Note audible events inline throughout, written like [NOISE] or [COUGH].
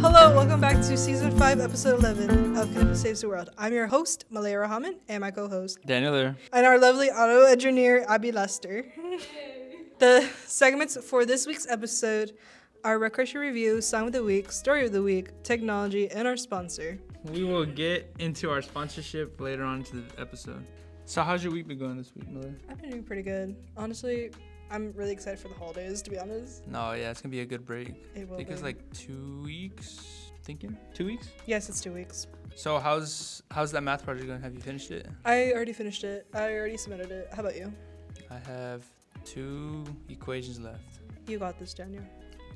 Hello, welcome back to season 5, episode 11 of Knippa Saves the World. I'm your host, Malaya Rahman, and my co host, Daniel there. and our lovely auto engineer, Abby Lester. [LAUGHS] the segments for this week's episode are Recreation Review, Song of the Week, Story of the Week, Technology, and our sponsor. We will get into our sponsorship later on to the episode. So how's your week been going this week, Miller? I've been doing pretty good. Honestly, I'm really excited for the holidays, to be honest. No, yeah, it's gonna be a good break. It I will think it's be. like two weeks. Thinking two weeks. Yes, it's two weeks. So how's how's that math project going? Have you finished it? I already finished it. I already submitted it. How about you? I have two equations left. You got this, Daniel.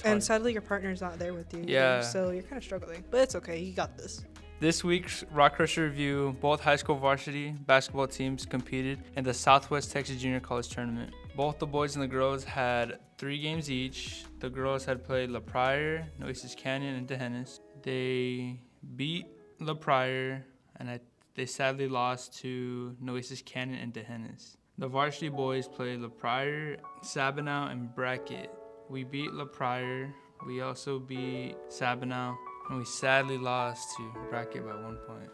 And sadly, your partner's not there with you. Yeah. So you're kind of struggling, but it's okay. You got this. This week's Rock Crusher review, both high school varsity basketball teams competed in the Southwest Texas Junior College Tournament. Both the boys and the girls had three games each. The girls had played La Pryor, Nueces Canyon, and Tejenes. They beat La Pryor, and I, they sadly lost to Nueces Canyon and Tejenes. The varsity boys played La Pryor, Sabinal, and Brackett. We beat La Pryor. We also beat Sabinal, and we sadly lost to Brackett by one point.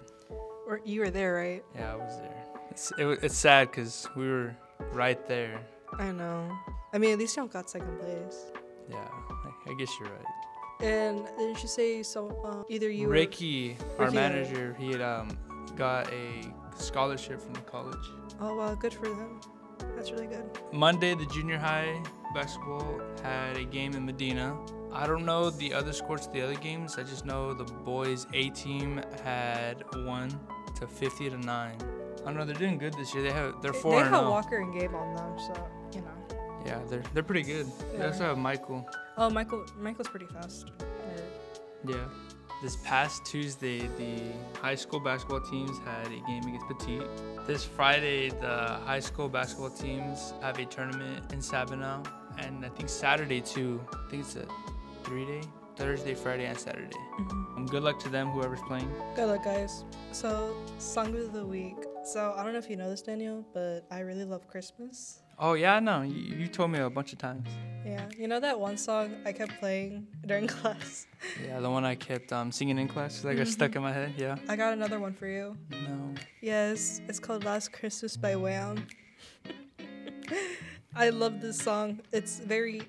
Or you were there, right? Yeah, I was there. It's it, it's sad because we were right there. I know. I mean, at least you don't got second place. Yeah, I, I guess you're right. And didn't you say so? Uh, either you. or- Ricky, our Ricky, manager, he had um got a scholarship from the college. oh well, good for them. That's really good. Monday, the junior high basketball had a game in Medina. I don't know the other scores of the other games. I just know the boys' A team had one to 50 to nine. I don't know. They're doing good this year. They have they're four they have oh. Walker and Gabe on them, so you know. Yeah, they're they're pretty good. They also have Michael. Oh, Michael. Michael's pretty fast. Nerd. Yeah. This past Tuesday, the high school basketball teams had a game against Petit. This Friday, the high school basketball teams have a tournament in Sabinal. And I think Saturday too. I think it's a three day Thursday, Friday, and Saturday. Mhm. Um, good luck to them, whoever's playing. Good luck, guys. So, song of the week. So I don't know if you know this, Daniel, but I really love Christmas. Oh, yeah, no, you, you told me a bunch of times. Yeah, you know that one song I kept playing during [LAUGHS] class. Yeah, the one I kept um, singing in class 'cause I got stuck in my head. Yeah. I got another one for you. No. Yes, it's called Last Christmas by Wham. [LAUGHS] I love this song. It's very.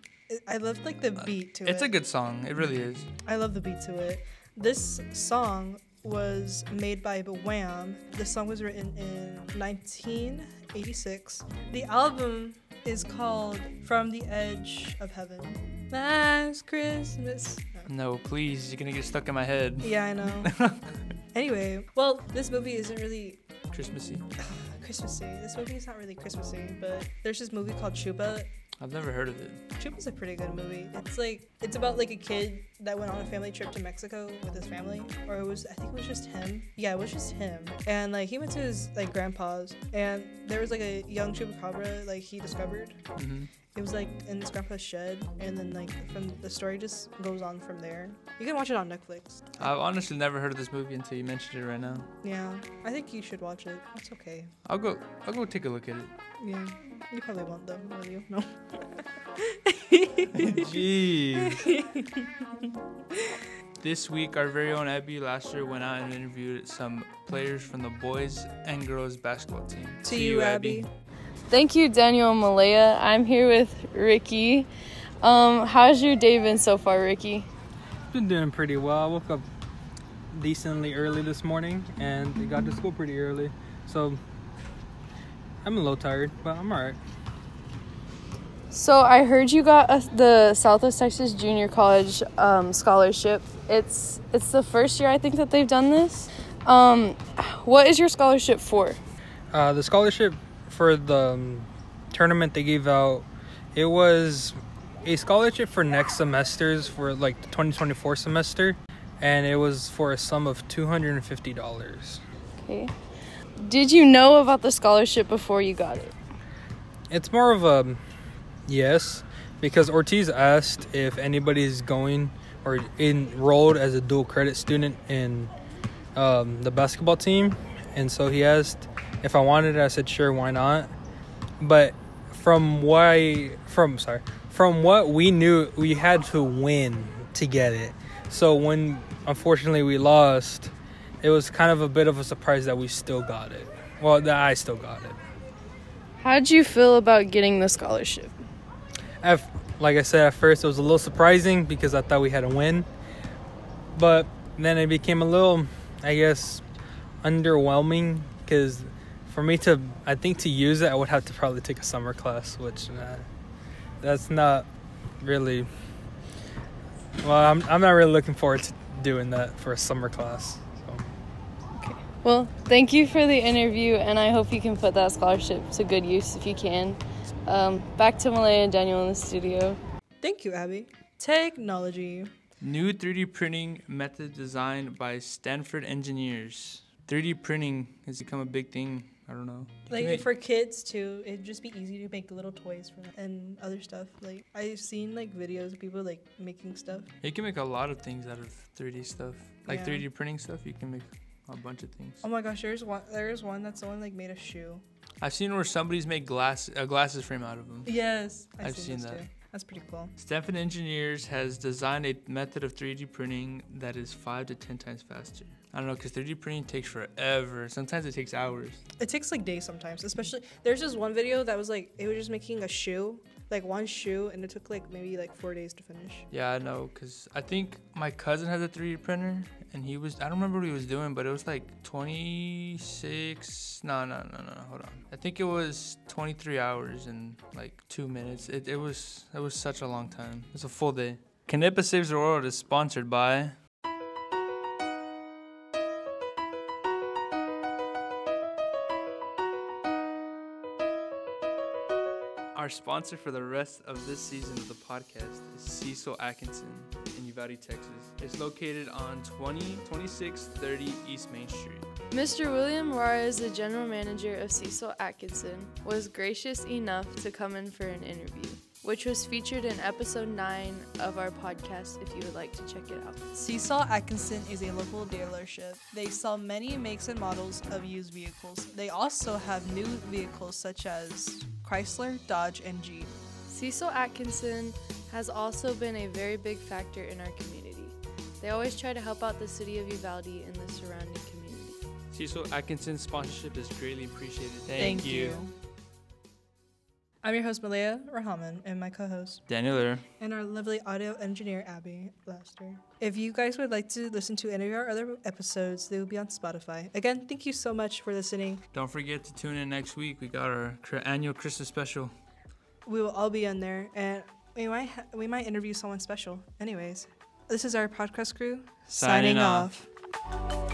I love like the beat to it. It's a good song. It really is. I love the beat to it. This song was made by Wham. The song was written in 1986. The album is called From the Edge of Heaven. Last Christmas. No. No, please. You're going to get stuck in my head. Yeah, I know. [LAUGHS] anyway, well, this movie isn't really Christmassy. [SIGHS] Christmassy. This movie is not really Christmassy, but there's this movie called Chupa. I've never heard of it. Chupa's a pretty good movie. It's like it's about like a kid that went on a family trip to Mexico with his family, or it was I think it was just him. Yeah, it was just him. And like he went to his like grandpa's, and there was like a young chupacabra like he discovered. hmm It was like in his grandpa's shed, and then like from the story just goes on from there. You can watch it on Netflix. I've honestly never heard of this movie until you mentioned it right now. Yeah, I think you should watch it. It's okay. I'll go. I'll go take a look at it. Yeah, you probably won't though, will you? No. [LAUGHS] [LAUGHS] Jeez. this week, our very own Abby Laster went out and interviewed some players from the boys and girls basketball team. to you, Abby. Thank you, Daniel and Malaya. I'm here with Ricky. Um, how's your day been so far, Ricky? Been doing pretty well. I woke up decently early this morning and got to school pretty early. So I'm a little tired, but I'm alright. So I heard you got a, the Southwest Texas Junior College um, scholarship. It's it's the first year I think that they've done this. Um, what is your scholarship for? Uh, the scholarship for the um, tournament they gave out, it was a scholarship for next semesters for like the 2024 semester, and it was for a sum of $250. Okay. Did you know about the scholarship before you got it? It's more of a yes, because Ortiz asked if anybody's going or enrolled as a dual credit student in um, the basketball team, and so he asked if I wanted it. I said sure, why not? but from why from sorry from what we knew we had to win to get it so when unfortunately we lost it was kind of a bit of a surprise that we still got it well that i still got it How did you feel about getting the scholarship? at, like i said at first it was a little surprising because i thought we had to win but then it became a little i guess underwhelming because for me to i think to use it i would have to probably take a summer class which uh, that's not really well I'm, I'm not really looking forward to doing that for a summer class so. Well, thank you for the interview, and I hope you can put that scholarship to good use if you can. Um, back to Malaya and Daniel in the studio. Thank you, Abby. Technology. New 3D printing method designed by Stanford engineers. 3D printing has become a big thing. I don't know. You Like make- for kids too, it'd just be easy to make little toys for them and other stuff. Like I've seen like videos of people like making stuff. you can make a lot of things out of 3D stuff. Like Yeah. 3D printing stuff, you can make a bunch of things. Oh my gosh, there's one. There's one that someone like made a shoe. I've seen where somebody's made glass a glasses frame out of them. Yes, I've seen this that. Too. That's pretty cool. Stanford Engineers has designed a method of 3D printing that is 5 to 10 times faster. I don't know, because 3D printing takes forever. Sometimes it takes hours. It takes like days sometimes, especially there's this one video that was like it was just making a shoe, like one shoe, and it took like maybe like four days to finish. Yeah, I know, because I think my cousin has a 3D printer, and he was, I don't remember what he was doing, but it was like 26, no, no, no, no, no, hold on. I think it was 23 hours and like two minutes. It, it was, it was such a long time. It was a full day. Knippa Saves the World is sponsored by Our sponsor for the rest of this season of the podcast is Cecil Atkinson in Uvalde, Texas. It's located on 202630 East Main Street. Mr. William Juarez, the general manager of Cecil Atkinson, was gracious enough to come in for an interview, which was featured in episode 9 of our podcast if you would like to check it out. Cecil Atkinson is a local dealership. They sell many makes and models of used vehicles. They also have new vehicles such as Chrysler, Dodge, and Jeep. Cecil Atkinson has also been a very big factor in our community. They always try to help out the city of Uvalde and the surrounding community. Cecil Atkinson's sponsorship is greatly appreciated. Thank, you. I'm your host, Malaya Rahaman, and my co host, Daniel there. and our lovely audio engineer, Abby Laster. If you guys would like to listen to any of our other episodes, they will be on Spotify. Again, thank you so much for listening. Don't forget to tune in next week. We got our annual Christmas special. We will all be on there, and we might ha- we might interview someone special. Anyways, this is our podcast crew Signing signing off. off.